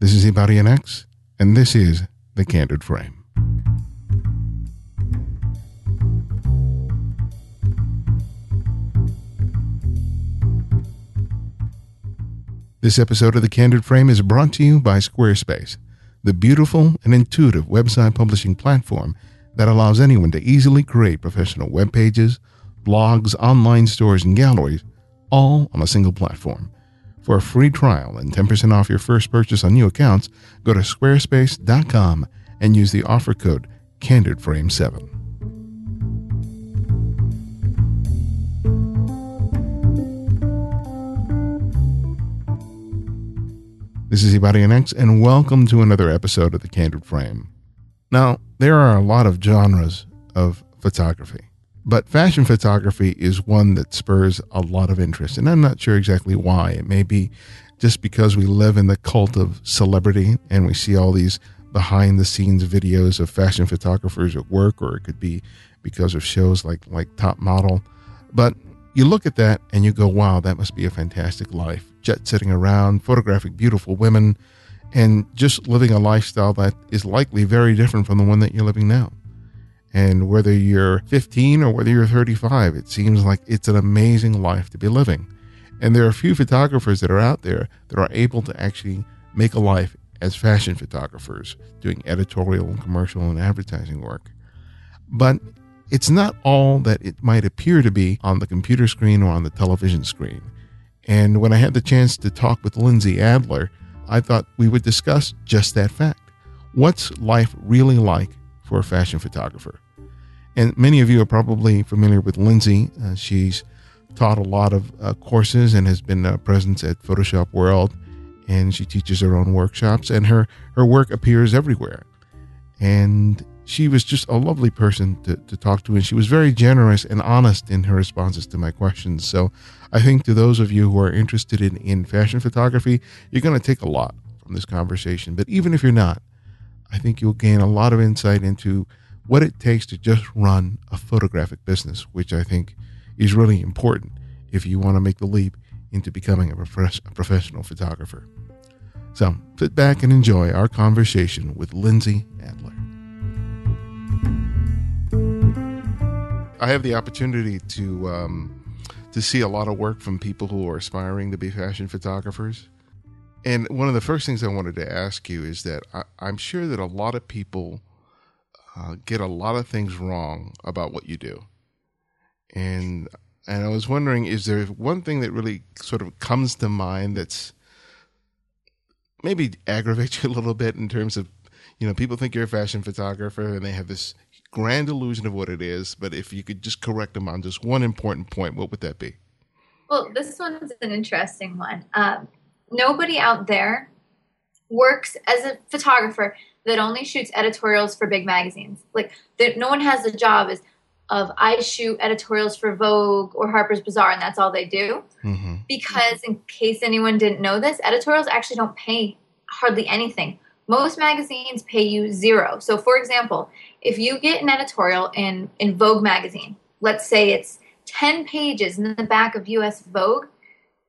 This is Ibarionex, and this is The Candid Frame. This episode of The Candid Frame is brought to you by Squarespace, the beautiful and intuitive website publishing platform that allows anyone to easily create professional web pages, blogs, online stores, and galleries, all on a single platform. For a free trial and 10% off your first purchase on new accounts, go to squarespace.com and use the offer code CandidFrame7. This is Ibarionex and welcome to another episode of The Candid Frame. Now, there are a lot of genres of photography, but fashion photography is one that spurs a lot of interest, and I'm not sure exactly why. It may be just because we live in the cult of celebrity and we see all these behind the scenes videos of fashion photographers at work, or it could be because of shows like, like Top Model. But you look at that and you go, wow, that must be a fantastic life. Jet setting around, photographing beautiful women, and just living a lifestyle that is likely very different from the one that you're living now. And whether you're 15 or whether you're 35, it seems like it's an amazing life to be living. And there are a few photographers that are out there that are able to actually make a life as fashion photographers, doing editorial and commercial and advertising work. But it's not all that it might appear to be on the computer screen or on the television screen. And when I had the chance to talk with Lindsay Adler, I thought we would discuss just that fact. What's life really like for a fashion photographer? And many of you are probably familiar with Lindsay. Uh, she's taught a lot of uh, courses and has been a presence at Photoshop World, and she teaches her own workshops, and her, her work appears everywhere. And she was just a lovely person to, to talk to, and she was very generous and honest in her responses to my questions. So I think to those of you who are interested in, in fashion photography, you're going to take a lot from this conversation. But even if you're not, I think you'll gain a lot of insight into what it takes to just run a photographic business, which I think is really important if you want to make the leap into becoming a, prof- a professional photographer. So sit back and enjoy our conversation with Lindsay Adler. I have the opportunity to um, to see a lot of work from people who are aspiring to be fashion photographers. And one of the first things I wanted to ask you is that I, am sure that a lot of people uh, get a lot of things wrong about what you do. And and I was wondering, is there one thing that really sort of comes to mind that's maybe aggravates you a little bit in terms of, you know, people think you're a fashion photographer and they have this grand illusion of what it is, but if you could just correct them on just one important point, what would that be? Well, this one's an interesting one. Um, nobody out there works as a photographer that only shoots editorials for big magazines. Like, no one has a job as of I shoot editorials for Vogue or Harper's Bazaar, and that's all they do. Mm-hmm. Because, in case anyone didn't know this, editorials actually don't pay hardly anything. Most magazines pay you zero. So, for example, if you get an editorial in, in Vogue magazine, let's say it's 10 pages in the back of US Vogue,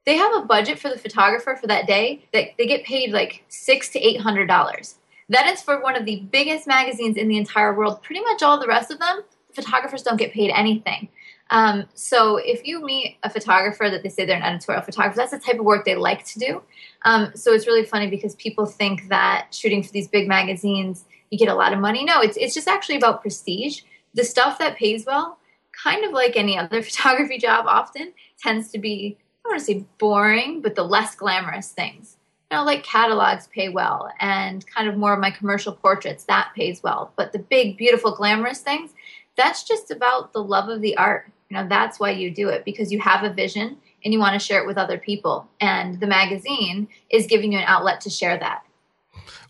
they have a budget for the photographer for that day that they get paid like six to eight hundred dollars. That is for one of the biggest magazines in the entire world. Pretty much all the rest of them, the photographers don't get paid anything. Um, so if you meet a photographer that they say they're an editorial photographer, that's the type of work they like to do. Um, so it's really funny because people think that shooting for these big magazines you get a lot of money. No, it's it's just actually about prestige. The stuff that pays well, kind of like any other photography job, often tends to be don't want to say boring, but the less glamorous things. You know, like catalogs pay well, and kind of more of my commercial portraits that pays well. But the big, beautiful, glamorous things, that's just about the love of the art. You know, that's why you do it because you have a vision and you want to share it with other people. And the magazine is giving you an outlet to share that.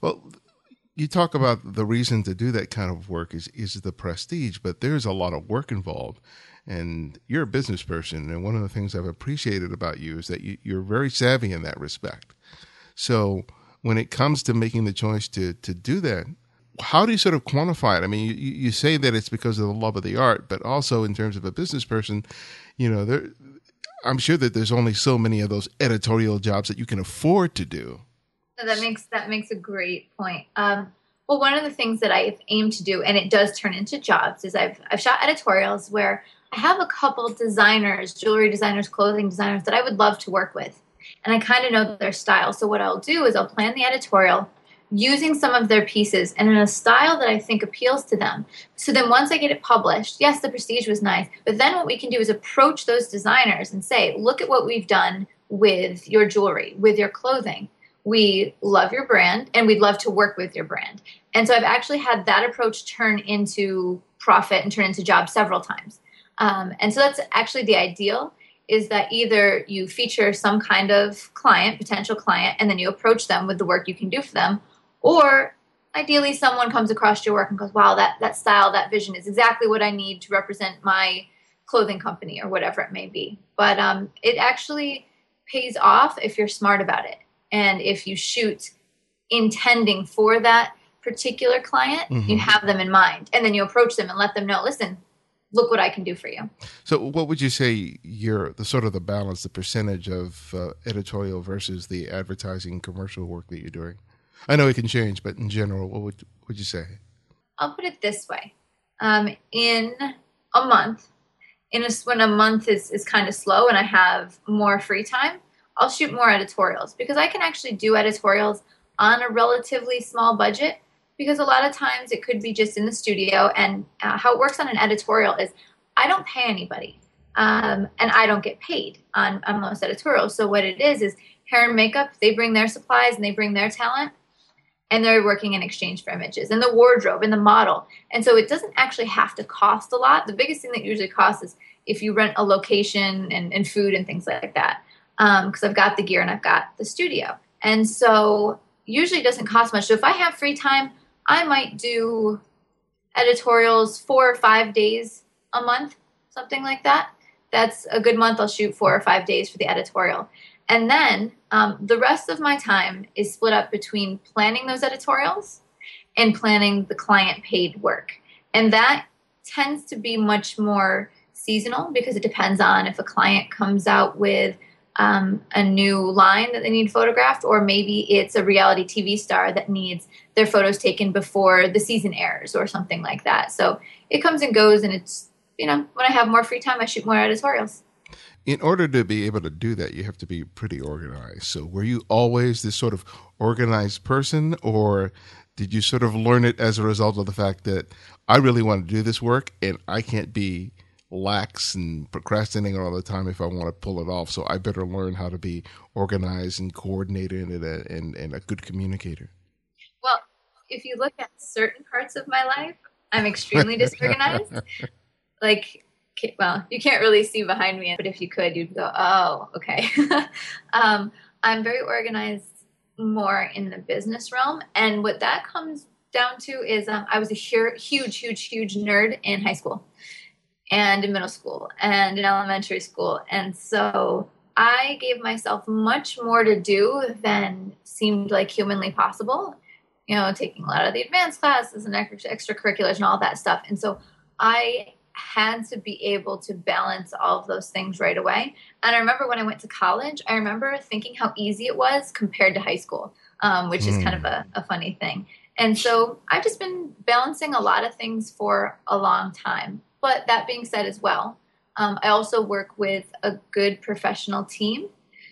Well, you talk about the reason to do that kind of work is is the prestige, but there's a lot of work involved. And you're a business person, and one of the things I've appreciated about you is that you, you're very savvy in that respect. So when it comes to making the choice to to do that, how do you sort of quantify it? I mean, you, you say that it's because of the love of the art, but also in terms of a business person, you know, there, I'm sure that there's only so many of those editorial jobs that you can afford to do. that makes that makes a great point. Um, well, one of the things that I've aimed to do, and it does turn into jobs, is I've I've shot editorials where I have a couple designers, jewelry designers, clothing designers that I would love to work with, and I kind of know their style. So what I'll do is I'll plan the editorial using some of their pieces and in a style that I think appeals to them. So then once I get it published, yes, the prestige was nice, but then what we can do is approach those designers and say, look at what we've done with your jewelry, with your clothing we love your brand and we'd love to work with your brand. And so I've actually had that approach turn into profit and turn into job several times. Um, and so that's actually the ideal is that either you feature some kind of client, potential client, and then you approach them with the work you can do for them, or ideally someone comes across your work and goes, wow, that, that style, that vision is exactly what I need to represent my clothing company or whatever it may be. But um, it actually pays off if you're smart about it and if you shoot intending for that particular client, mm-hmm. you have them in mind. And then you approach them and let them know, listen, look what I can do for you. So, what would you say your the sort of the balance, the percentage of uh, editorial versus the advertising commercial work that you're doing? I know it can change, but in general, what would would you say? I'll put it this way: um, in a month, in a, when a month is is kind of slow and I have more free time, I'll shoot more editorials because I can actually do editorials on a relatively small budget because a lot of times it could be just in the studio. And uh, how it works on an editorial is I don't pay anybody um, and I don't get paid on, on most editorials. So what it is is hair and makeup, they bring their supplies and they bring their talent and they're working in exchange for images and the wardrobe and the model. And so it doesn't actually have to cost a lot. The biggest thing that usually costs is if you rent a location and, and food and things like that because um, I've got the gear and I've got the studio. And so usually doesn't cost much. So if I have free time, I might do editorials four or five days a month, something like that. That's a good month. I'll shoot four or five days for the editorial. And then um, the rest of my time is split up between planning those editorials and planning the client paid work. And that tends to be much more seasonal because it depends on if a client comes out with um, a new line that they need photographed, or maybe it's a reality TV star that needs their photos taken before the season airs or something like that. So it comes and goes, and it's, you know, when I have more free time, I shoot more editorials. In order to be able to do that, you have to be pretty organized. So were you always this sort of organized person, or did you sort of learn it as a result of the fact that I really want to do this work and I can't be lax and procrastinating all the time if I want to pull it off. So I better learn how to be organized and coordinated and a, and, and a good communicator. Well, if you look at certain parts of my life, I'm extremely disorganized. like, well, you can't really see behind me, but if you could, you'd go, oh, okay. um, I'm very organized more in the business realm. And what that comes down to is um, I was a huge, huge, huge nerd in high school and in middle school and in elementary school. And so I gave myself much more to do than seemed like humanly possible. You know, taking a lot of the advanced classes and extracurriculars and all that stuff. And so I had to be able to balance all of those things right away. And I remember when I went to college, I remember thinking how easy it was compared to high school, um, which mm. is kind of a, a funny thing. And so I've just been balancing a lot of things for a long time. But that being said, as well, um, I also work with a good professional team.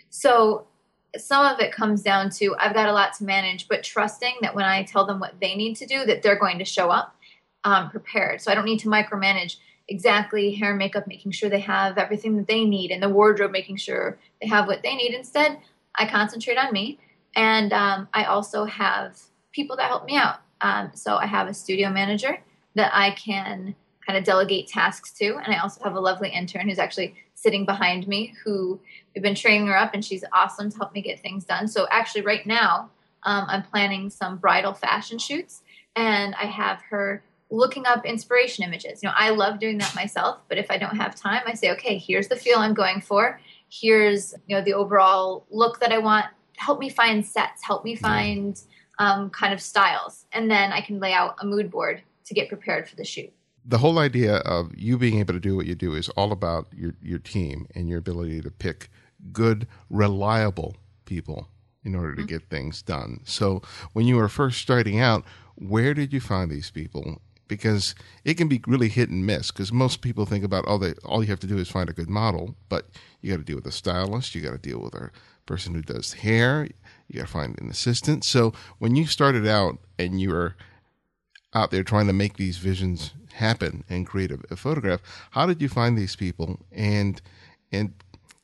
So some of it comes down to I've got a lot to manage, but trusting that when I tell them what they need to do, that they're going to show up um, prepared. So I don't need to micromanage exactly hair and makeup, making sure they have everything that they need, and the wardrobe, making sure they have what they need. Instead, I concentrate on me, and um, I also have people that help me out. Um, so I have a studio manager that I can kind of delegate tasks to. And I also have a lovely intern who's actually sitting behind me who we've been training her up and she's awesome to help me get things done. So actually right now um, I'm planning some bridal fashion shoots and I have her looking up inspiration images. You know, I love doing that myself, but if I don't have time, I say, okay, here's the feel I'm going for. Here's, you know, the overall look that I want. Help me find sets, help me find um, kind of styles. And then I can lay out a mood board to get prepared for the shoot the whole idea of you being able to do what you do is all about your your team and your ability to pick good, reliable people in order to mm-hmm. get things done. So when you were first starting out, where did you find these people? Because it can be really hit and miss. Because most people think about all they all you have to do is find a good model, but you got to deal with a stylist, you got to deal with a person who does hair, you got to find an assistant. So when you started out and you were out there trying to make these visions happen and create a, a photograph, how did you find these people? And and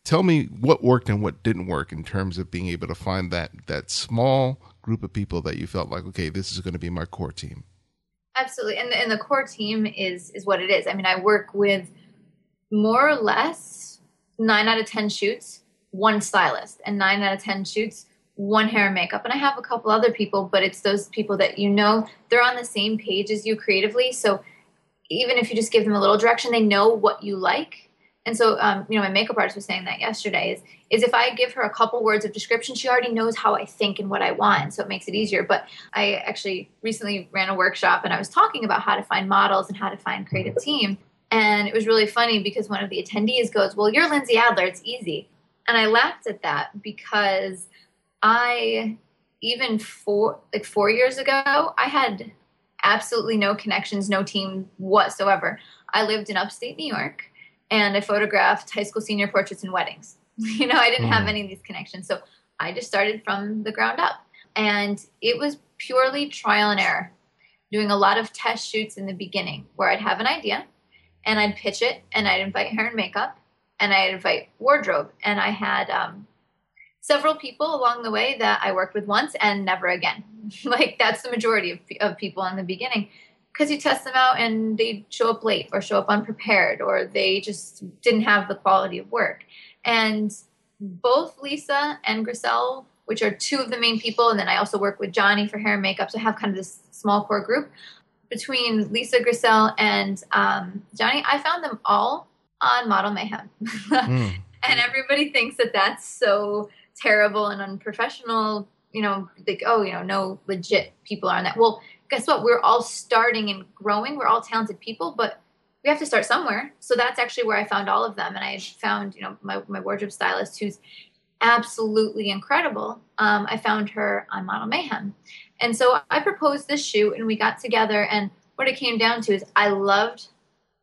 tell me what worked and what didn't work in terms of being able to find that that small group of people that you felt like okay this is going to be my core team. Absolutely. And the, and the core team is is what it is. I mean i work with more or less 9 out of 10 shoots one stylist and 9 out of 10 shoots one hair and makeup and i have a couple other people but it's those people that you know they're on the same page as you creatively so even if you just give them a little direction they know what you like. And so, um, you know, my makeup artist was saying that yesterday is is if I give her a couple words of description, she already knows how I think and what I want, so it makes it easier. But I actually recently ran a workshop and I was talking about how to find models and how to find creative team, and it was really funny because one of the attendees goes, "Well, you're Lindsay Adler; it's easy," and I laughed at that because I even four like four years ago, I had absolutely no connections, no team whatsoever. I lived in upstate New York and I photographed high school senior portraits and weddings. you know, I didn't mm. have hmm. any of these connections. So I just started from the ground up. And it was purely trial and error, doing a lot of test shoots in the beginning where I'd have an idea and I'd pitch it and I'd invite hair and makeup and I'd invite wardrobe. And I had um, several people along the way that I worked with once and never again. like that's the majority of, of people in the beginning because you test them out and they show up late or show up unprepared or they just didn't have the quality of work. And both Lisa and Griselle, which are two of the main people, and then I also work with Johnny for hair and makeup, so I have kind of this small core group. Between Lisa Griselle and um, Johnny, I found them all on Model Mayhem. mm. And everybody thinks that that's so terrible and unprofessional. You know, like, oh, you know, no legit people are on that. Well, guess what? We're all starting and growing. We're all talented people, but we have to start somewhere. So that's actually where I found all of them. And I found, you know, my, my wardrobe stylist who's absolutely incredible. Um, I found her on Model Mayhem. And so I proposed this shoot and we got together. And what it came down to is I loved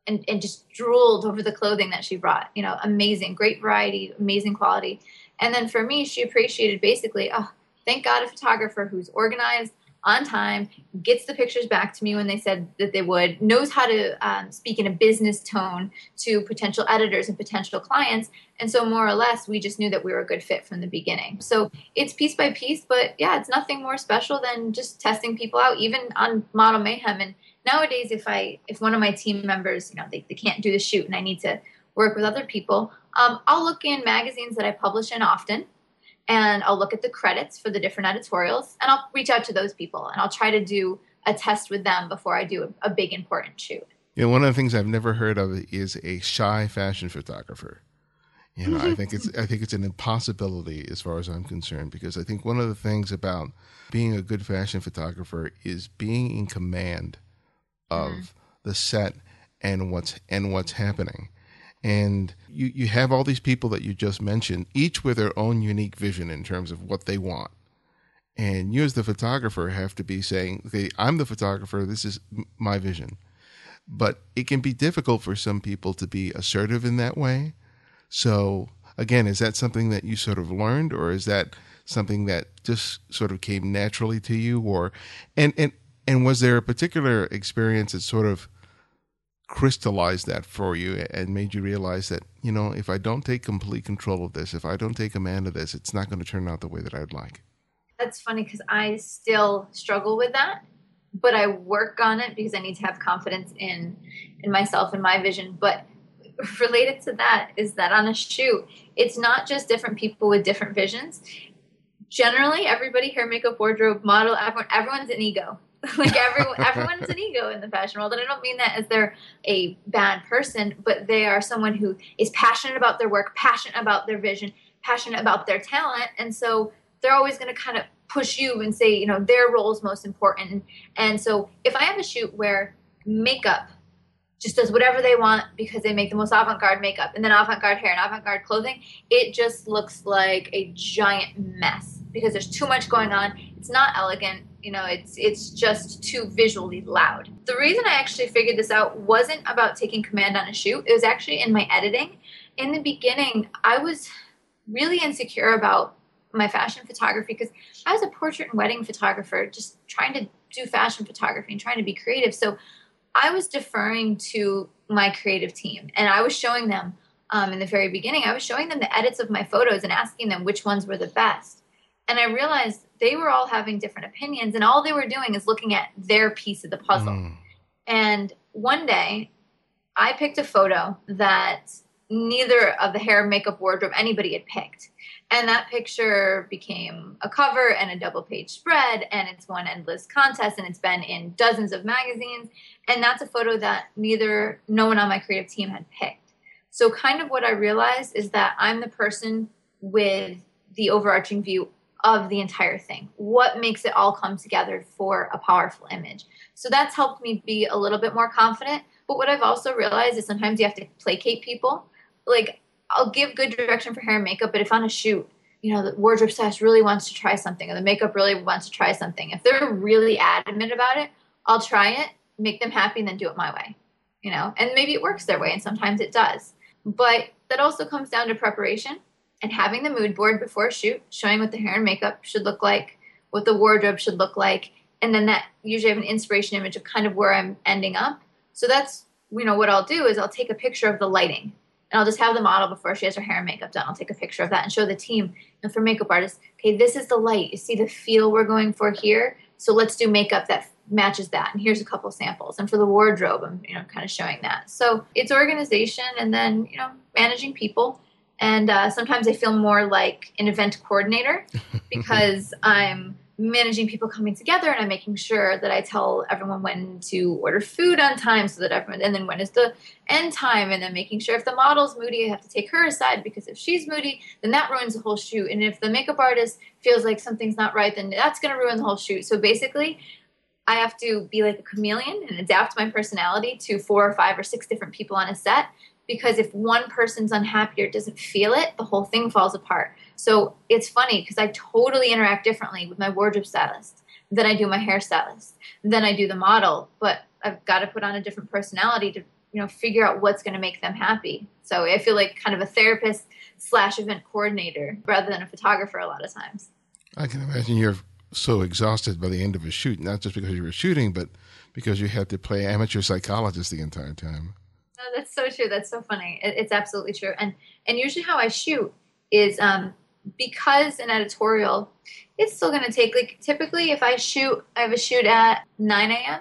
and, and just drooled over the clothing that she brought. You know, amazing, great variety, amazing quality. And then for me, she appreciated basically, oh, thank God a photographer who's organized, on time, gets the pictures back to me when they said that they would, knows how to um, speak in a business tone to potential editors and potential clients. And so, more or less, we just knew that we were a good fit from the beginning. So, it's piece by piece, but yeah, it's nothing more special than just testing people out, even on Model Mayhem. And nowadays, if I if one of my team members, you know, they, they can't do the shoot and I need to work with other people, um, I'll look in magazines that I publish in often and I'll look at the credits for the different editorials and I'll reach out to those people and I'll try to do a test with them before I do a, a big important shoot. You know, one of the things I've never heard of is a shy fashion photographer. You know, I think it's I think it's an impossibility as far as I'm concerned because I think one of the things about being a good fashion photographer is being in command of mm. the set and what's and what's happening. And you, you have all these people that you just mentioned, each with their own unique vision in terms of what they want. And you, as the photographer, have to be saying, okay, I'm the photographer, this is my vision. But it can be difficult for some people to be assertive in that way. So, again, is that something that you sort of learned, or is that something that just sort of came naturally to you? Or, and, and, and was there a particular experience that sort of crystallized that for you and made you realize that, you know, if I don't take complete control of this, if I don't take command of this, it's not going to turn out the way that I'd like. That's funny because I still struggle with that, but I work on it because I need to have confidence in in myself and my vision. But related to that is that on a shoot, it's not just different people with different visions. Generally, everybody hair, makeup, wardrobe, model, everyone, everyone's an ego like everyone everyone's an ego in the fashion world and i don't mean that as they're a bad person but they are someone who is passionate about their work passionate about their vision passionate about their talent and so they're always going to kind of push you and say you know their role is most important and so if i have a shoot where makeup just does whatever they want because they make the most avant-garde makeup and then avant-garde hair and avant-garde clothing it just looks like a giant mess because there's too much going on. It's not elegant. You know, it's it's just too visually loud. The reason I actually figured this out wasn't about taking command on a shoot. It was actually in my editing. In the beginning, I was really insecure about my fashion photography because I was a portrait and wedding photographer, just trying to do fashion photography and trying to be creative. So I was deferring to my creative team and I was showing them um, in the very beginning, I was showing them the edits of my photos and asking them which ones were the best. And I realized they were all having different opinions, and all they were doing is looking at their piece of the puzzle. Mm. And one day, I picked a photo that neither of the hair, makeup, wardrobe, anybody had picked. And that picture became a cover and a double page spread, and it's won endless contests, and it's been in dozens of magazines. And that's a photo that neither, no one on my creative team had picked. So, kind of what I realized is that I'm the person with the overarching view of the entire thing. What makes it all come together for a powerful image? So, that's helped me be a little bit more confident. But what I've also realized is sometimes you have to placate people. Like, I'll give good direction for hair and makeup, but if on a shoot, you know, the wardrobe stylist really wants to try something or the makeup really wants to try something, if they're really adamant about it, I'll try it, make them happy, and then do it my way. You know, and maybe it works their way, and sometimes it does. But that also comes down to preparation and having the mood board before shoot, showing what the hair and makeup should look like, what the wardrobe should look like, and then that usually have an inspiration image of kind of where I'm ending up. So that's you know what I'll do is I'll take a picture of the lighting and I'll just have the model before she has her hair and makeup done. I'll take a picture of that and show the team. And for makeup artists, okay, this is the light. You see the feel we're going for here. So let's do makeup that matches that. And here's a couple samples. And for the wardrobe, I'm you know kind of showing that. So it's organization and then you know managing people. And uh, sometimes I feel more like an event coordinator because I'm managing people coming together and I'm making sure that I tell everyone when to order food on time so that everyone, and then when is the end time, and then making sure if the model's moody, I have to take her aside because if she's moody, then that ruins the whole shoot. And if the makeup artist feels like something's not right, then that's going to ruin the whole shoot. So basically, I have to be like a chameleon and adapt my personality to four or five or six different people on a set because if one person's unhappy or doesn't feel it, the whole thing falls apart. So it's funny because I totally interact differently with my wardrobe stylist than I do my hairstylist, than I do the model, but I've got to put on a different personality to you know figure out what's going to make them happy. So I feel like kind of a therapist slash event coordinator rather than a photographer a lot of times. I can imagine you're so exhausted by the end of a shoot, not just because you were shooting, but because you had to play amateur psychologist the entire time. No, that's so true. That's so funny. It, it's absolutely true. And and usually how I shoot is um, because an editorial, it's still going to take like typically if I shoot, I have a shoot at 9 a.m.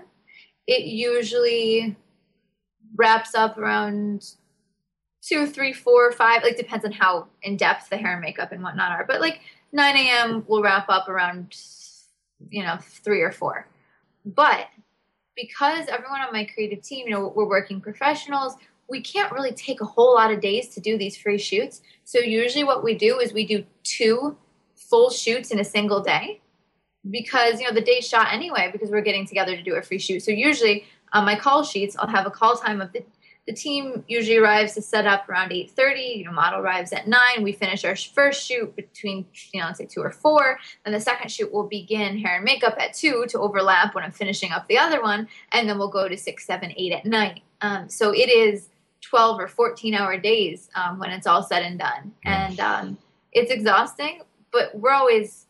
It usually wraps up around two, three, four, five. Like depends on how in depth the hair and makeup and whatnot are. But like 9 a.m. will wrap up around you know, three or four. But because everyone on my creative team, you know, we're working professionals, we can't really take a whole lot of days to do these free shoots. So usually what we do is we do two full shoots in a single day because, you know, the day's shot anyway because we're getting together to do a free shoot. So usually on my call sheets, I'll have a call time of the the team usually arrives to set up around 8.30 you know model arrives at 9 we finish our first shoot between you know let's say 2 or 4 and the second shoot will begin hair and makeup at 2 to overlap when i'm finishing up the other one and then we'll go to 6 7 8 at night. Um, so it is 12 or 14 hour days um, when it's all said and done. And um, it's exhausting but we're always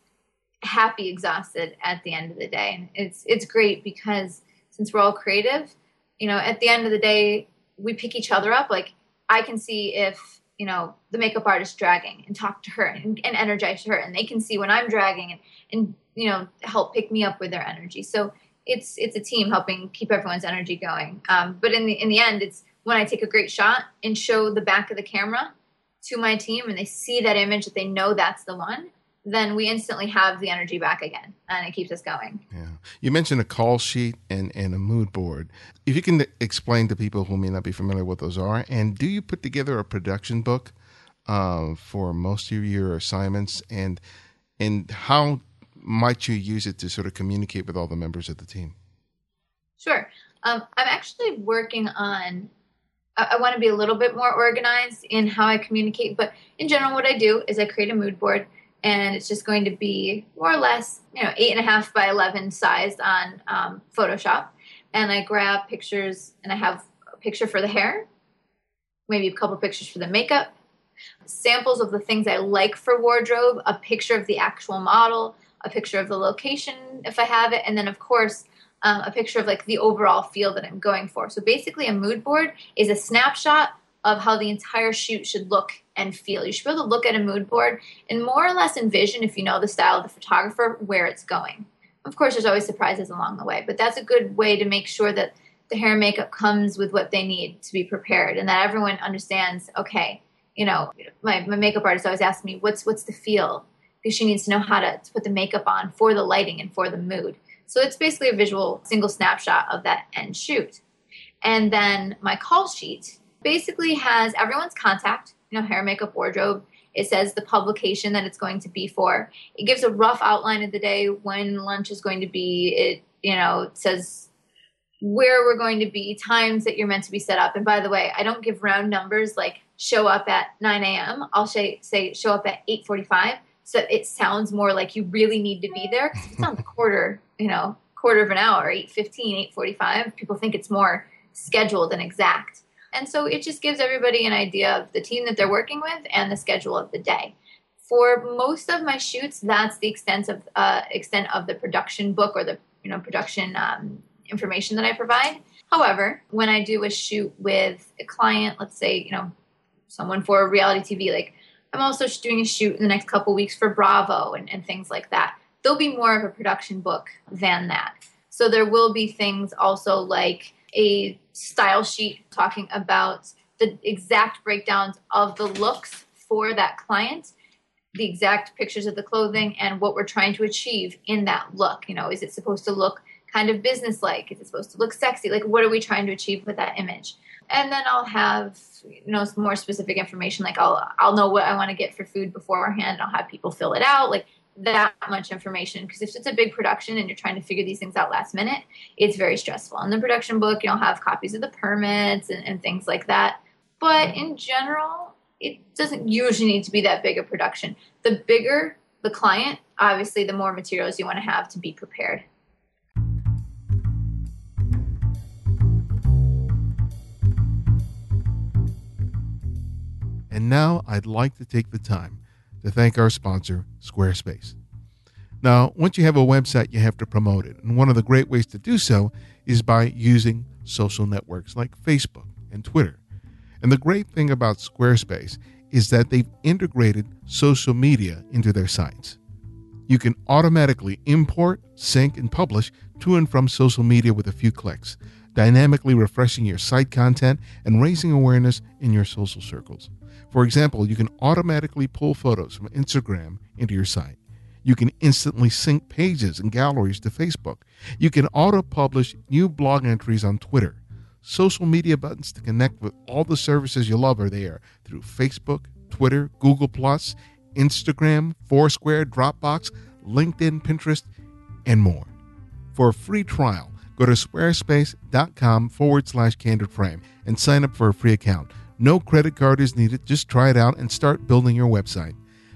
happy exhausted at the end of the day. And it's it's great because since we're all creative you know at the end of the day we pick each other up. Like I can see if you know the makeup artist dragging and talk to her and, and energize her, and they can see when I'm dragging and and you know help pick me up with their energy. So it's it's a team helping keep everyone's energy going. Um, but in the in the end, it's when I take a great shot and show the back of the camera to my team, and they see that image that they know that's the one then we instantly have the energy back again and it keeps us going. Yeah. You mentioned a call sheet and, and a mood board. If you can explain to people who may not be familiar what those are, and do you put together a production book uh, for most of your assignments and and how might you use it to sort of communicate with all the members of the team? Sure. Um, I'm actually working on I, I want to be a little bit more organized in how I communicate, but in general, what I do is I create a mood board and it's just going to be more or less, you know, eight and a half by 11 sized on um, Photoshop. And I grab pictures, and I have a picture for the hair, maybe a couple pictures for the makeup, samples of the things I like for wardrobe, a picture of the actual model, a picture of the location if I have it, and then, of course, um, a picture of like the overall feel that I'm going for. So basically, a mood board is a snapshot of how the entire shoot should look and feel. You should be able to look at a mood board and more or less envision, if you know the style of the photographer, where it's going. Of course, there's always surprises along the way, but that's a good way to make sure that the hair and makeup comes with what they need to be prepared and that everyone understands, okay, you know, my, my makeup artist always asks me, what's, what's the feel? Because she needs to know how to, to put the makeup on for the lighting and for the mood. So it's basically a visual single snapshot of that end shoot. And then my call sheet basically has everyone's contact, you know, hair, makeup, wardrobe. It says the publication that it's going to be for. It gives a rough outline of the day when lunch is going to be. It, you know, it says where we're going to be, times that you're meant to be set up. And by the way, I don't give round numbers like show up at 9 a.m. I'll say, say show up at 8:45, so it sounds more like you really need to be there. Because it's on the quarter, you know, quarter of an hour, 8:15, 8:45, people think it's more scheduled and exact. And so it just gives everybody an idea of the team that they're working with and the schedule of the day. For most of my shoots, that's the extent of uh, extent of the production book or the you know production um, information that I provide. However, when I do a shoot with a client, let's say you know someone for reality TV, like I'm also doing a shoot in the next couple weeks for Bravo and, and things like that. There'll be more of a production book than that. So there will be things also like a style sheet talking about the exact breakdowns of the looks for that client, the exact pictures of the clothing, and what we're trying to achieve in that look. You know, is it supposed to look kind of business-like? Is it supposed to look sexy? Like, what are we trying to achieve with that image? And then I'll have you know more specific information. Like I'll I'll know what I want to get for food beforehand. I'll have people fill it out. Like that much information because if it's a big production and you're trying to figure these things out last minute, it's very stressful. In the production book, you'll have copies of the permits and, and things like that. But in general, it doesn't usually need to be that big a production. The bigger the client, obviously, the more materials you want to have to be prepared. And now I'd like to take the time to thank our sponsor, Squarespace. Now, once you have a website, you have to promote it. And one of the great ways to do so is by using social networks like Facebook and Twitter. And the great thing about Squarespace is that they've integrated social media into their sites. You can automatically import, sync, and publish to and from social media with a few clicks, dynamically refreshing your site content and raising awareness in your social circles. For example, you can automatically pull photos from Instagram into your site. You can instantly sync pages and galleries to Facebook. You can auto publish new blog entries on Twitter. Social media buttons to connect with all the services you love are there through Facebook, Twitter, Google, Instagram, Foursquare, Dropbox, LinkedIn, Pinterest, and more. For a free trial, go to squarespace.com forward slash candid frame and sign up for a free account. No credit card is needed. Just try it out and start building your website.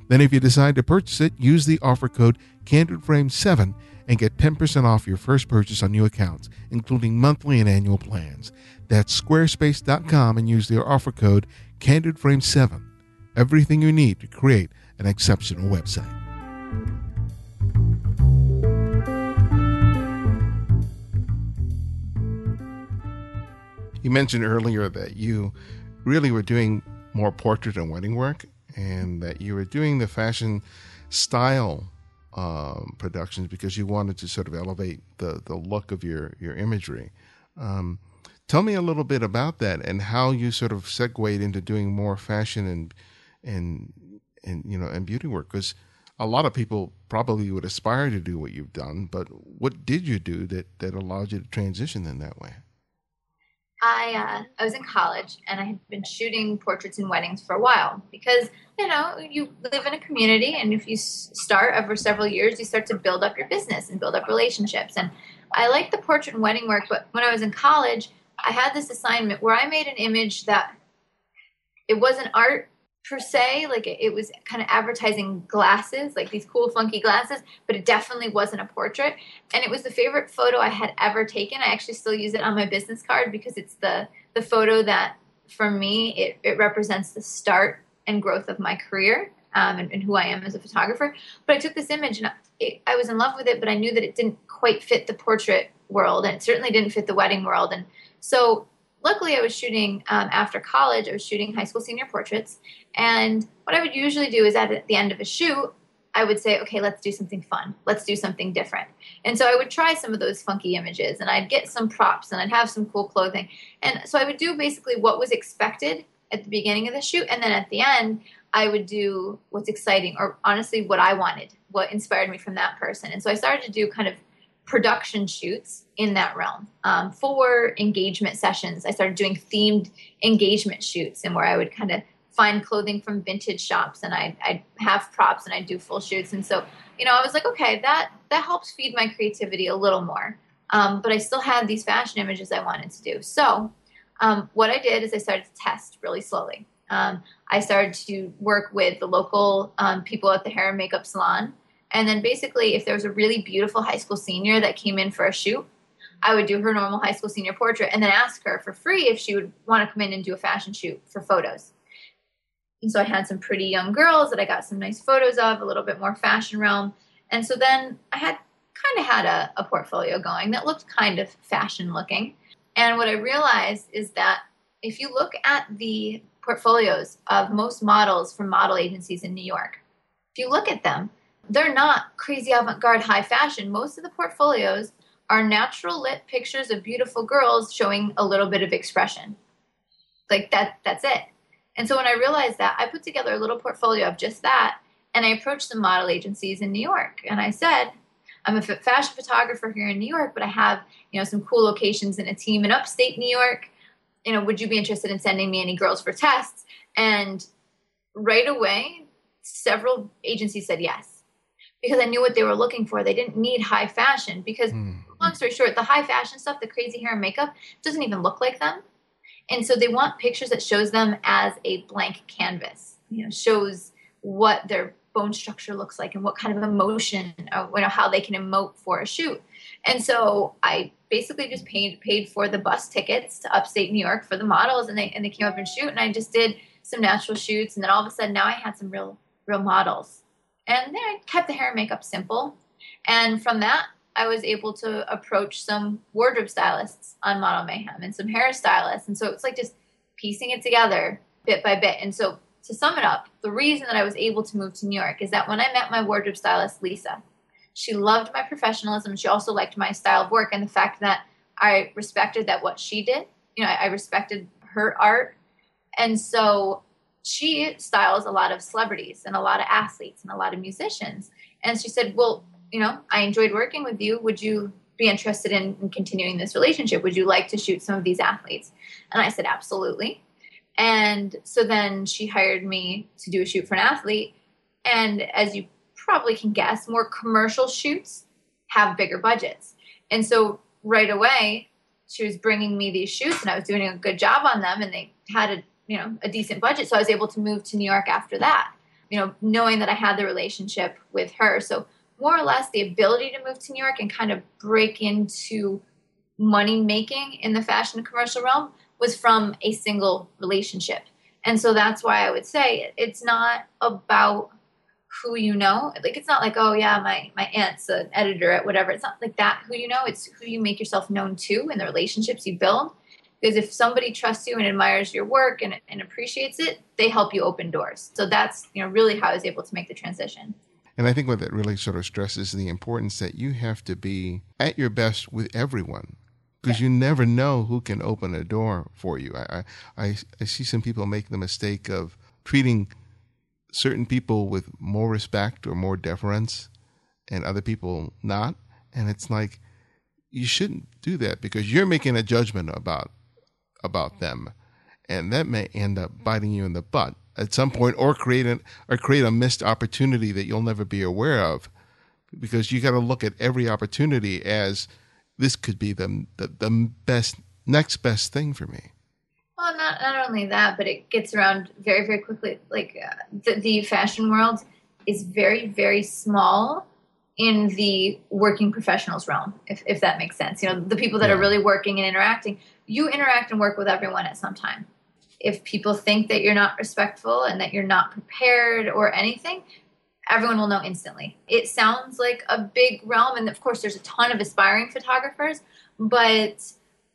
Then, if you decide to purchase it, use the offer code CandidFrame7 and get 10% off your first purchase on new accounts, including monthly and annual plans. That's squarespace.com and use their offer code CandidFrame7. Everything you need to create an exceptional website. You mentioned earlier that you really were doing more portrait and wedding work, and that you were doing the fashion style um, productions because you wanted to sort of elevate the the look of your your imagery. Um, tell me a little bit about that and how you sort of segued into doing more fashion and and and you know and beauty work because a lot of people probably would aspire to do what you've done but what did you do that that allowed you to transition in that way I uh, I was in college and I had been shooting portraits and weddings for a while because you know you live in a community and if you start over several years you start to build up your business and build up relationships. And I like the portrait and wedding work but when I was in college I had this assignment where I made an image that it wasn't art per se. Like it, it was kind of advertising glasses, like these cool, funky glasses, but it definitely wasn't a portrait. And it was the favorite photo I had ever taken. I actually still use it on my business card because it's the the photo that, for me, it, it represents the start and growth of my career um, and, and, who I am as a photographer. But I took this image and it, I was in love with it, but I knew that it didn't quite fit the portrait world and it certainly didn't fit the wedding world. And so luckily I was shooting um, after college, I was shooting high school senior portraits. And what I would usually do is at the end of a shoot, I would say, okay, let's do something fun. Let's do something different. And so I would try some of those funky images and I'd get some props and I'd have some cool clothing. And so I would do basically what was expected at the beginning of the shoot. And then at the end, I would do what's exciting or honestly what I wanted, what inspired me from that person. And so I started to do kind of production shoots in that realm. Um, for engagement sessions, I started doing themed engagement shoots and where I would kind of find clothing from vintage shops and I'd, I'd have props and I'd do full shoots. And so, you know, I was like, okay, that, that helps feed my creativity a little more. Um, but I still had these fashion images I wanted to do. So um, what I did is I started to test really slowly. Um, I started to work with the local um, people at the hair and makeup salon. And then basically, if there was a really beautiful high school senior that came in for a shoot, I would do her normal high school senior portrait and then ask her for free if she would want to come in and do a fashion shoot for photos. And so I had some pretty young girls that I got some nice photos of, a little bit more fashion realm. And so then I had kind of had a, a portfolio going that looked kind of fashion looking. And what I realized is that if you look at the portfolios of most models from model agencies in New York, if you look at them, they're not crazy avant garde high fashion. Most of the portfolios are natural lit pictures of beautiful girls showing a little bit of expression. Like that, that's it. And so when I realized that, I put together a little portfolio of just that, and I approached some model agencies in New York, and I said, I'm a fashion photographer here in New York, but I have you know some cool locations and a team in upstate New York. You know, would you be interested in sending me any girls for tests? And right away, several agencies said yes because I knew what they were looking for. They didn't need high fashion because, mm. long story short, the high fashion stuff, the crazy hair and makeup, doesn't even look like them. And so they want pictures that shows them as a blank canvas, you know, shows what their bone structure looks like and what kind of emotion, or, you know, how they can emote for a shoot. And so I basically just paid paid for the bus tickets to upstate New York for the models, and they and they came up and shoot, and I just did some natural shoots, and then all of a sudden now I had some real real models, and then I kept the hair and makeup simple, and from that I was able to approach some wardrobe stylists on Model Mayhem and some hairstylists. And so it's like just piecing it together bit by bit. And so to sum it up, the reason that I was able to move to New York is that when I met my wardrobe stylist, Lisa, she loved my professionalism. She also liked my style of work and the fact that I respected that what she did, you know, I, I respected her art. And so she styles a lot of celebrities and a lot of athletes and a lot of musicians. And she said, Well, you know, I enjoyed working with you. Would you be interested in, in, continuing this relationship? Would you like to shoot some of these athletes? And I said, absolutely. And so then she hired me to do a shoot for an athlete. And as you probably can guess, more commercial shoots have bigger budgets. And so right away, she was bringing me these shoots and I was doing a good job on them and they had a, you know, a decent budget. So I was able to move to New York after that, you know, knowing that I had the relationship with her. So more or less the ability to move to New York and kind of break into money making in the fashion commercial realm was from a single relationship. And so that's why I would say it's not about who you know. Like it's not like, oh yeah, my my aunt's an editor at whatever. It's not like that who you know. It's who you make yourself known to and the relationships you build. Because if somebody trusts you and admires your work and, and appreciates it, they help you open doors. So that's you know really how I was able to make the transition. And I think what that really sort of stresses the importance that you have to be at your best with everyone because you never know who can open a door for you. I, I, I see some people make the mistake of treating certain people with more respect or more deference and other people not. And it's like, you shouldn't do that because you're making a judgment about about them. And that may end up biting you in the butt at some point or create an, or create a missed opportunity that you'll never be aware of. Because you got to look at every opportunity as this could be the, the, the best next best thing for me. Well not not only that, but it gets around very very quickly. Like uh, the, the fashion world is very very small in the working professionals realm, if if that makes sense. You know, the people that Yeah. are really working and interacting, you interact and work with everyone at some time. If people think that you're not respectful and that you're not prepared or anything, everyone will know instantly. It sounds like a big realm, and of course, there's a ton of aspiring photographers, but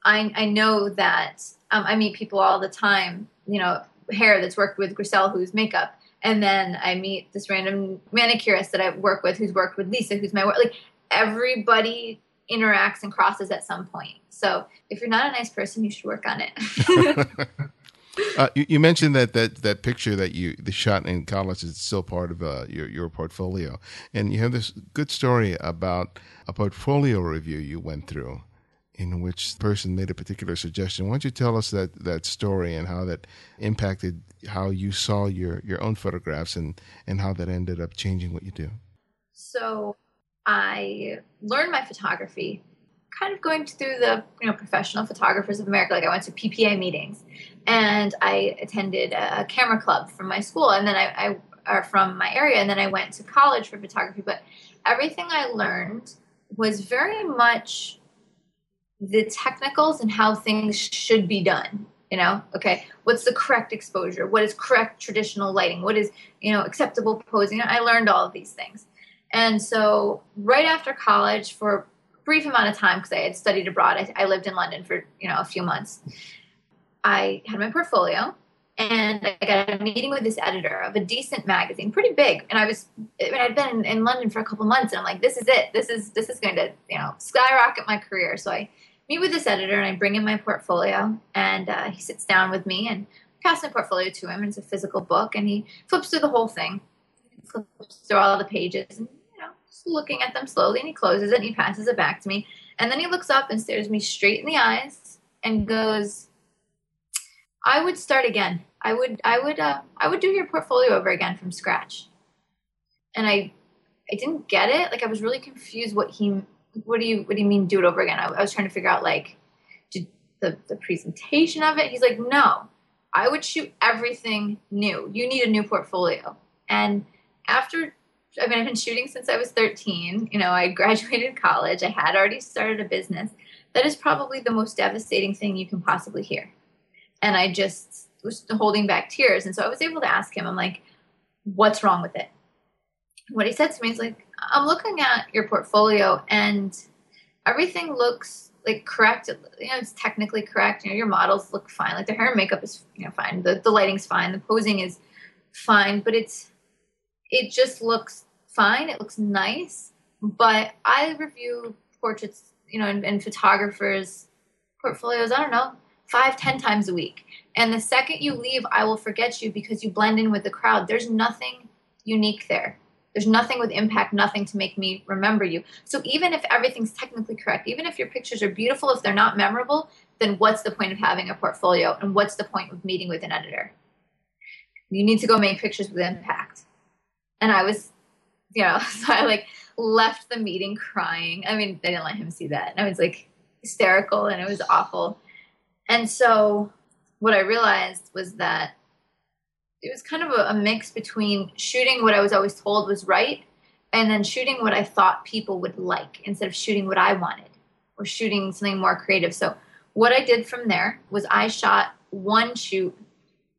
I, I know that um, I meet people all the time, you know, hair that's worked with Griselle, who's makeup. And then I meet this random manicurist that I work with who's worked with Lisa, who's my work. Like everybody interacts and crosses at some point. So if you're not a nice person, you should work on it. Uh, you, you mentioned that, that that picture that you the shot in college is still part of uh, your your portfolio, and you have this good story about a portfolio review you went through, in which the person made a particular suggestion. Why don't you tell us that that story and how that impacted how you saw your your own photographs and and how that ended up changing what you do? So I learned my photography kind of going through the you know professional photographers of America. Like I went to PPA meetings and I attended a, camera club from my school, and then I, I or from my area, and then I went to college for photography. But everything I learned was very much the technicals and how things should be done. You know, okay, what's the correct exposure? What is correct traditional lighting? What is you know acceptable posing? I learned all of these things. And so, right after college, for a brief amount of time, because I had studied abroad, I, I lived in London for you know a few months. I had my portfolio, and I got a meeting with this editor of a decent magazine, pretty big. And I was, I mean, I'd been in, in London for a couple months, and I'm like, this is it. This is this is going to you know skyrocket my career. So I meet with this editor, and I bring in my portfolio, and uh, he sits down with me and pass my portfolio to him. It's a physical book, and he flips through the whole thing, flips through all the pages, and you know, just looking at them slowly, and he closes it, and he passes it back to me, and then he looks up and stares me straight in the eyes and goes, "I would start again. I would, I would, uh, I would do your portfolio over again from scratch." And I, I didn't get it. Like I was really confused. What he, what do you, what do you mean do it over again? I, I was trying to figure out like, the the presentation of it. He's like, no, I would shoot everything new. You need a new portfolio. And after, I mean, I've been shooting since I was 13. You know, I graduated college. I had already started a business. That is probably the most devastating thing you can possibly hear. And I just was holding back tears. And so I was able to ask him, I'm like, what's wrong with it? What he said to me is like, I'm looking at your portfolio and everything looks like correct. You know, it's technically correct. You know, your models look fine. Like the hair and makeup is, you know, fine. The the lighting's fine. The posing is fine. But it's it just looks fine. It looks nice. But I review portraits, you know, and, and photographers' portfolios. I don't know, five, ten times a week. And the second you leave, I will forget you because you blend in with the crowd. There's nothing unique there. There's nothing with impact, nothing to make me remember you. So even if everything's technically correct, even if your pictures are beautiful, if they're not memorable, then what's the point of having a portfolio and what's the point of meeting with an editor? You need to go make pictures with impact. And I was, you know, so I like left the meeting crying. I mean, they didn't let him see that. And I was like hysterical and it was awful. And so what I realized was that it was kind of a, a mix between shooting what I was always told was right and then shooting what I thought people would like instead of shooting what I wanted or shooting something more creative. So what I did from there was I shot one shoot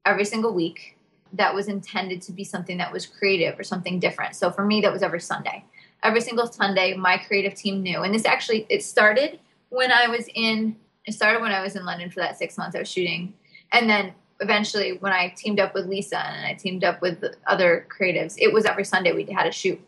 every single week that was intended to be something that was creative or something different. So for me that was every Sunday. Every single Sunday my creative team knew. And this actually it started when I was in it started when I was in London for that 6 months I was shooting. And then eventually when I teamed up with Lisa and I teamed up with other creatives, it was every Sunday we had a shoot.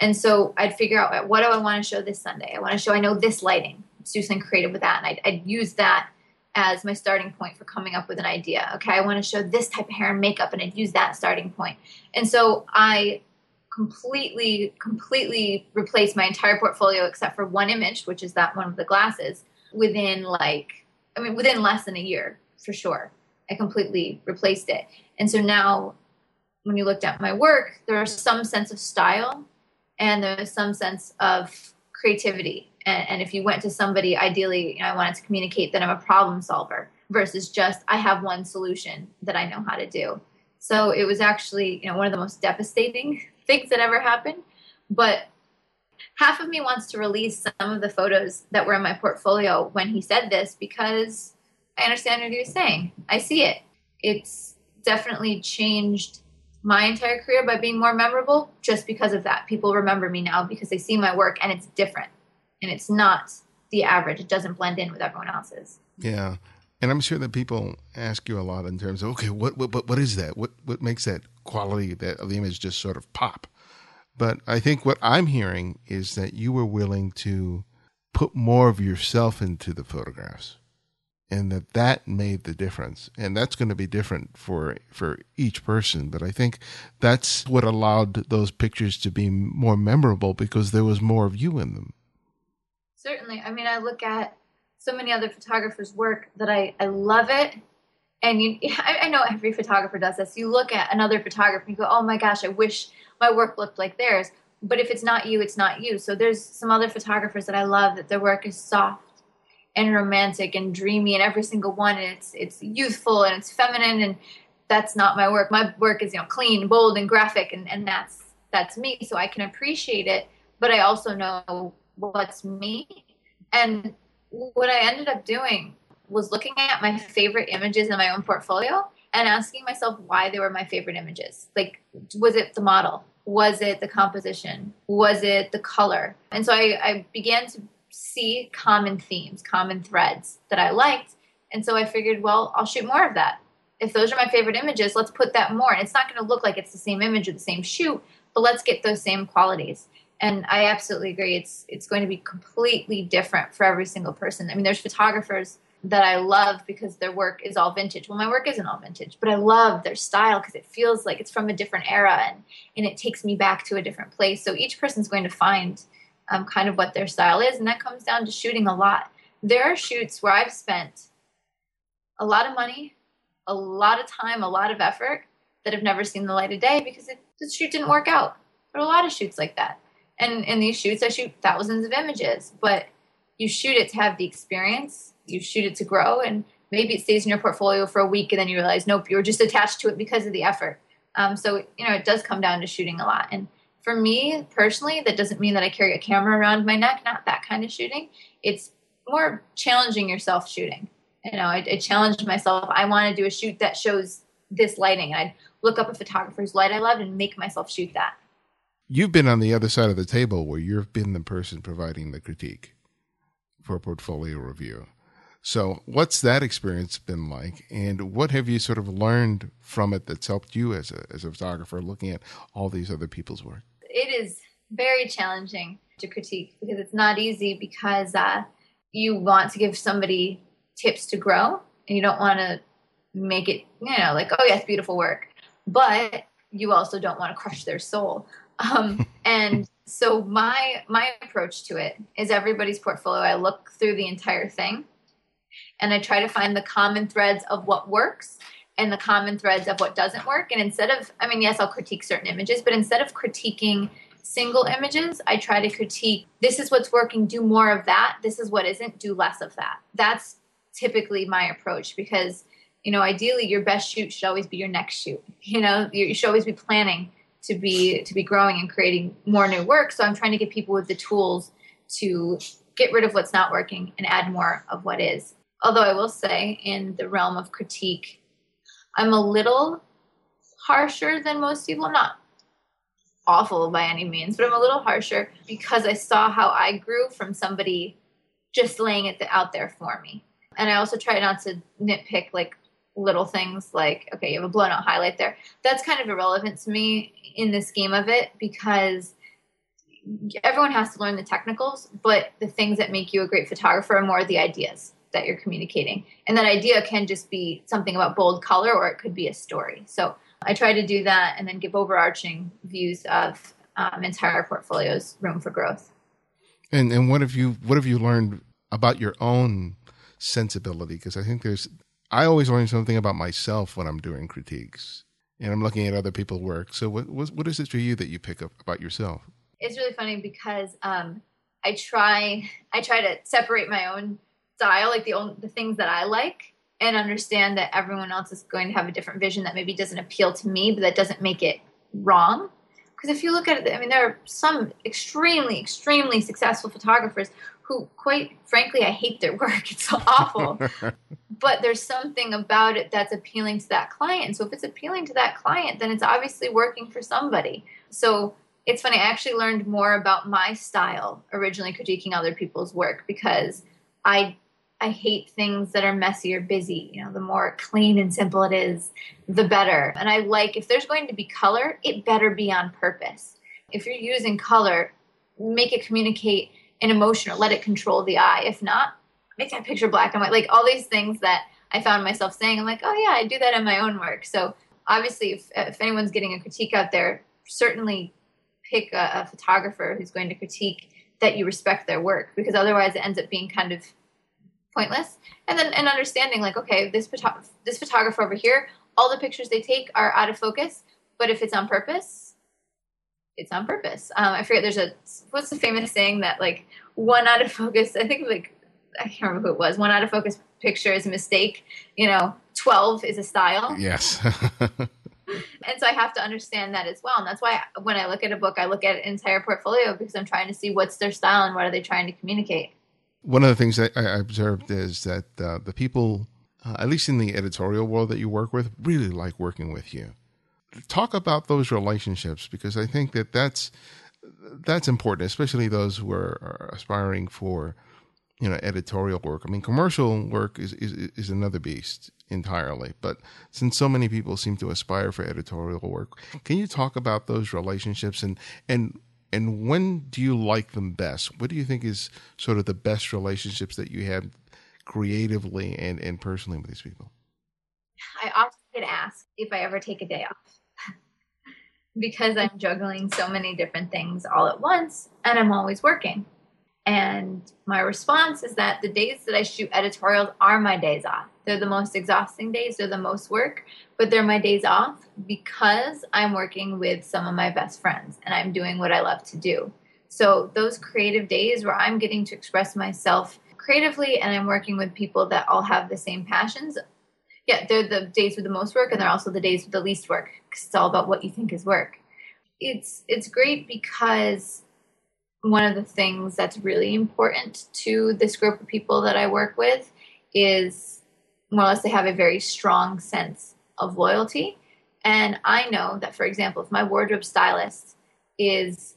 And so I'd figure out what do I want to show this Sunday? I want to show I know this lighting. Let's do something creative with that. And I'd, I'd use that as my starting point for coming up with an idea. Okay, I want to show this type of hair and makeup, and I'd use that starting point. And so I completely, completely replaced my entire portfolio except for one image, which is that one of the glasses, within like, I mean, within less than a year for sure. I completely replaced it. And so now when you looked at my work, there's some sense of style and there's some sense of creativity. And, and if you went to somebody, ideally, you know, I wanted to communicate that I'm a problem solver. versus just I have one solution that I know how to do. So it was actually, you know, one of the most devastating things that ever happened. But half of me wants to release some of the photos that were in my portfolio when he said this because I understand what was saying. I see it. It's definitely changed my entire career by being more memorable just because of that. People remember me now because they see my work and it's different and it's not the average. It doesn't blend in with everyone else's. Yeah. And I'm sure that people ask you a lot in terms of, okay, what, what, what is that? What, what makes that quality that of the image just sort of pop? But I think what I'm hearing is that you were willing to put more of yourself into the photographs and that that made the difference. And that's going to be different for for each person but i think that's what allowed those pictures to be more memorable because there was more of you in them. Certainly. I mean i look at so many other photographers work that i i love it. And you I, I know every photographer does this. You look at another photographer and you go oh my gosh i wish my work looked like theirs. But if it's not you it's not you. So there's some other photographers that i love that their work is soft and romantic and dreamy and every single one and it's it's youthful and it's feminine and that's not my work. My work is you know clean bold and graphic and, and that's that's me so i can appreciate it but i also know what's me. And what i ended up doing was looking at my favorite images in my own portfolio and asking myself why they were my favorite images. Like was it the model? Was it the composition? Was it the color? And so i, I began to see common themes, common threads that I liked. And so I figured, well, I'll shoot more of that. If those are my favorite images, let's put that more. And it's not going to look like it's the same image or the same shoot, but let's get those same qualities. And I absolutely agree. It's it's going to be completely different for every single person. I mean, there's photographers that I love because their work is all vintage. Well, my work isn't all vintage, but I love their style because it feels like it's from a different era and, and it takes me back to a different place. So each person's going to find um, kind of what their style is, and that comes down to shooting a lot. There are shoots where I've spent a lot of money, a lot of time, a lot of effort that have never seen the light of day because it, the shoot didn't work out. There are a lot of shoots like that. And in these shoots, I shoot thousands of images, but you shoot it to have the experience, you shoot it to grow, and maybe it stays in your portfolio for a week and then you realize, nope, you were just attached to it because of the effort. Um, so, you know, it does come down to shooting a lot. And for me personally, that doesn't mean that I carry a camera around my neck, not that kind of shooting. It's more challenging yourself shooting. You know, I, I challenged myself. I want to do a shoot that shows this lighting. I'd look up a photographer's light I loved and make myself shoot that. You've been on the other side of the table where you've been the person providing the critique for a portfolio review. So, what's that experience been like, and what have you sort of learned from it that's helped you as a as a photographer looking at all these other people's work? It is very challenging to critique because it's not easy because uh, you want to give somebody tips to grow and you don't want to make it, you know, like, oh, yes, beautiful work. But you also don't want to crush their soul. Um, and so my my approach to it is everybody's portfolio. I look through the entire thing and I try to find the common threads of what works and the common threads of what doesn't work. And instead of, I mean, yes, I'll critique certain images, but instead of critiquing single images, I try to critique this is what's working, do more of that. This is what isn't, do less of that. That's typically my approach because, you know, ideally your best shoot should always be your next shoot. You know, you should always be planning to be to be growing and creating more new work. So I'm trying to get people with the tools to get rid of what's not working and add more of what is. Although I will say, in the realm of critique, I'm a little harsher than most people. I'm not awful by any means, but I'm a little harsher because I saw how I grew from somebody just laying it out there for me. And I also try not to nitpick like little things like, okay, you have a blown out highlight there. That's kind of irrelevant to me in the scheme of it because everyone has to learn the technicals, but the things that make you a great photographer are more the ideas that you're communicating. And that idea can just be something about bold color or it could be a story. So I try to do that and then give overarching views of um, entire portfolios room for growth. And and what have you what have you learned about your own sensibility? Because I think there's I always learn something about myself when I'm doing critiques and I'm looking at other people's work. So what what is it for you that you pick up about yourself? It's really funny because um, I try I try to separate my own style, like the only, the things that I like, and understand that everyone else is going to have a different vision that maybe doesn't appeal to me, but that doesn't make it wrong. Because if you look at it, I mean, there are some extremely, extremely successful photographers who, quite frankly, I hate their work. It's so awful. but there's something about it that's appealing to that client. So if it's appealing to that client, then it's obviously working for somebody. So it's funny, I actually learned more about my style originally critiquing other people's work because I I hate things that are messy or busy. You know, the more clean and simple it is, the better. And I like if there's going to be color, it better be on purpose. If you're using color, make it communicate an emotion or let it control the eye. If not, make that picture black and white. Like all these things that I found myself saying, I'm like, oh yeah, I do that in my own work. So obviously, if, if anyone's getting a critique out there, certainly pick a, a photographer who's going to critique that you respect their work because otherwise it ends up being kind of pointless. And then and understanding like, okay, this photo- this photographer over here, all the pictures they take are out of focus, but if it's on purpose, it's on purpose. Um, I forget. There's a what's the famous saying that like one out of focus. I think like I can't remember who it was. One out of focus picture is a mistake. You know, twelve is a style. Yes. and so I have to understand that as well. And that's why when I look at a book, I look at an entire portfolio because I'm trying to see what's their style and what are they trying to communicate. One of the things that I observed is that uh, the people, uh, at least in the editorial world that you work with, really like working with you. Talk about those relationships because I think that that's that's important, especially those who are aspiring for you know editorial work. I mean, commercial work is, is is another beast entirely. But since so many people seem to aspire for editorial work, can you talk about those relationships and and and when do you like them best? What do you think is sort of the best relationships that you have creatively and, and personally with these people? I often get asked if I ever take a day off because I'm juggling so many different things all at once and I'm always working. And my response is that the days that I shoot editorials are my days off. They're the most exhausting days, they're the most work, but they're my days off because I'm working with some of my best friends and I'm doing what I love to do. So, those creative days where I'm getting to express myself creatively and I'm working with people that all have the same passions, yeah, they're the days with the most work and they're also the days with the least work because it's all about what you think is work. It's it's great because one of the things that's really important to this group of people that I work with is more or less they have a very strong sense of loyalty. And I know that, for example, if my wardrobe stylist is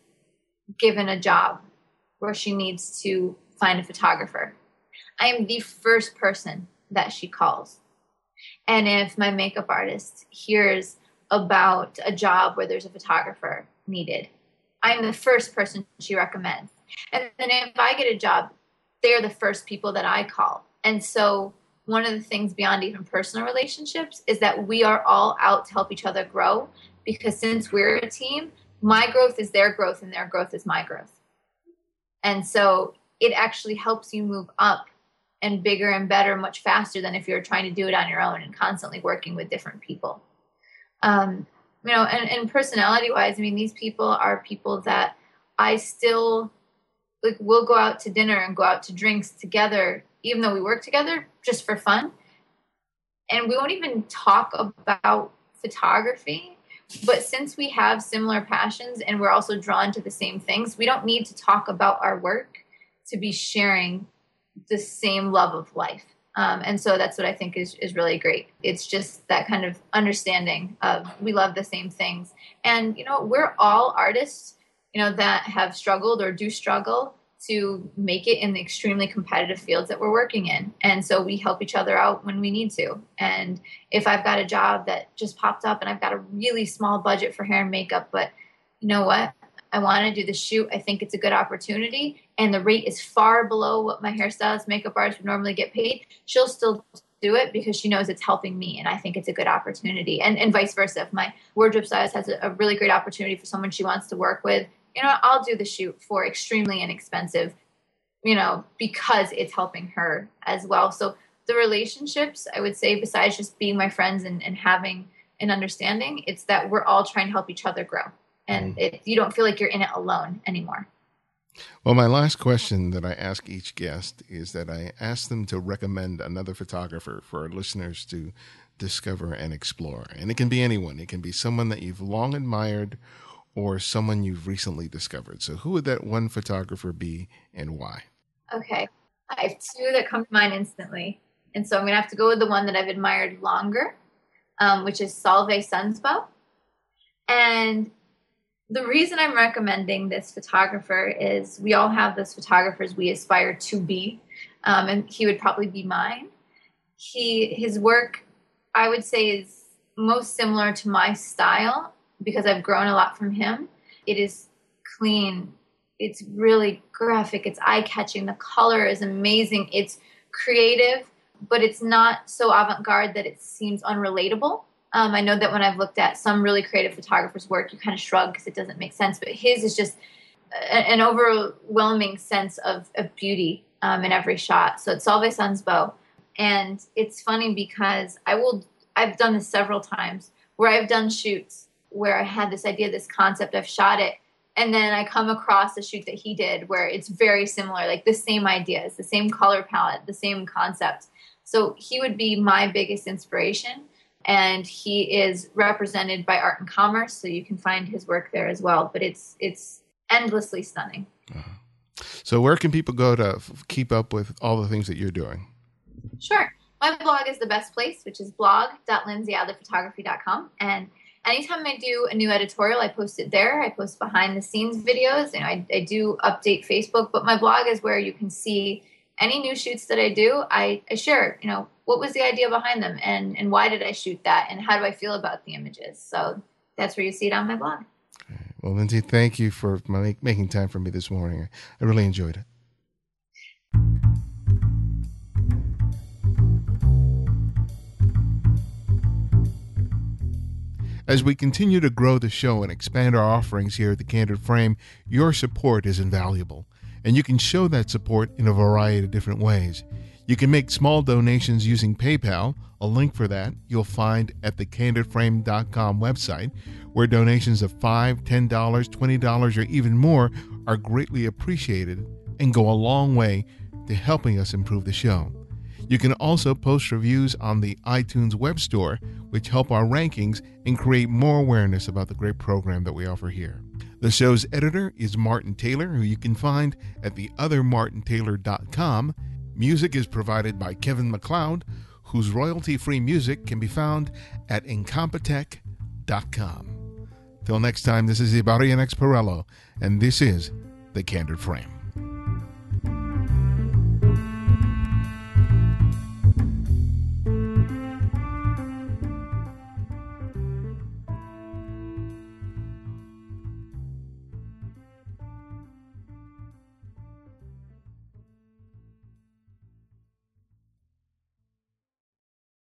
given a job where she needs to find a photographer, I am the first person that she calls. And if my makeup artist hears about a job where there's a photographer needed, I'm the first person she recommends. And then if I get a job, they're the first people that I call. And so one of the things beyond even personal relationships is that we are all out to help each other grow because since we're a team, my growth is their growth and their growth is my growth. And so it actually helps you move up and bigger and better much faster than if you're trying to do it on your own and constantly working with different people. Um, you know, and, and personality wise, I mean, these people are people that I still like. We'll go out to dinner and go out to drinks together, even though we work together, just for fun. And we won't even talk about photography. But since we have similar passions and we're also drawn to the same things, we don't need to talk about our work to be sharing the same love of life. Um, and so that's what I think is, is really great. It's just that kind of understanding of we love the same things. And, you know, we're all artists, you know, that have struggled or do struggle to make it in the extremely competitive fields that we're working in. And so we help each other out when we need to. And if I've got a job that just popped up and I've got a really small budget for hair and makeup, but you know what? I want to do the shoot. I think it's a good opportunity, and the rate is far below what my hairstylist, makeup artist would normally get paid. She'll still do it because she knows it's helping me, and I think it's a good opportunity. And and vice versa. If my wardrobe stylist has a, a really great opportunity for someone she wants to work with, you know, I'll do the shoot for extremely inexpensive, you know, because it's helping her as well. So the relationships, I would say, besides just being my friends and, and having an understanding, it's that we're all trying to help each other grow and mm. it, you don't feel like you're in it alone anymore. Well, my last question that I ask each guest is that I ask them to recommend another photographer for our listeners to discover and explore. And it can be anyone, it can be someone that you've long admired or someone you've recently discovered. So, who would that one photographer be and why? Okay. I have two that come to mind instantly. And so I'm going to have to go with the one that I've admired longer, um, which is Solve Sundsbo. And the reason I'm recommending this photographer is we all have those photographers we aspire to be, um, and he would probably be mine. He his work, I would say, is most similar to my style because I've grown a lot from him. It is clean. It's really graphic. It's eye catching. The color is amazing. It's creative, but it's not so avant garde that it seems unrelatable. Um, I know that when I've looked at some really creative photographers' work, you kind of shrug because it doesn't make sense, but his is just a, an overwhelming sense of, of beauty um, in every shot. So it's Solve Sundsbo. And it's funny because I will, I've done this several times where I've done shoots where I had this idea, this concept, I've shot it, and then I come across a shoot that he did where it's very similar, like the same ideas, the same color palette, the same concept. So he would be my biggest inspiration, and he is represented by Art and Commerce, so you can find his work there as well. But it's it's endlessly stunning. Uh-huh. So where can people go to f- keep up with all the things that you're doing? Sure. My blog is the best place, which is blog.lindsayadlerphotography.com. And anytime I do a new editorial, I post it there. I post behind the scenes videos. Know, I, I do update Facebook, but my blog is where you can see any new shoots that I do. I, I share, you know, what was the idea behind them and, and why did I shoot that and how do I feel about the images. So that's where you see it on my blog. Well, Lindsay, thank you for making time for me this morning. I really enjoyed it. As we continue to grow the show and expand our offerings here at the Candid Frame, your support is invaluable, and you can show that support in a variety of different ways. You can make small donations using PayPal. A link for that you'll find at the candidframe.com website, where donations of $5, $10, $20, or even more are greatly appreciated and go a long way to helping us improve the show. You can also post reviews on the iTunes web store, which help our rankings and create more awareness about the great program that we offer here. The show's editor is Martin Taylor, who you can find at theothermartintaylor.com. Music is provided by Kevin MacLeod, whose royalty free music can be found at incompetech.com. Till next time, this is Ibarionex Perello, and this is The Candid Frame.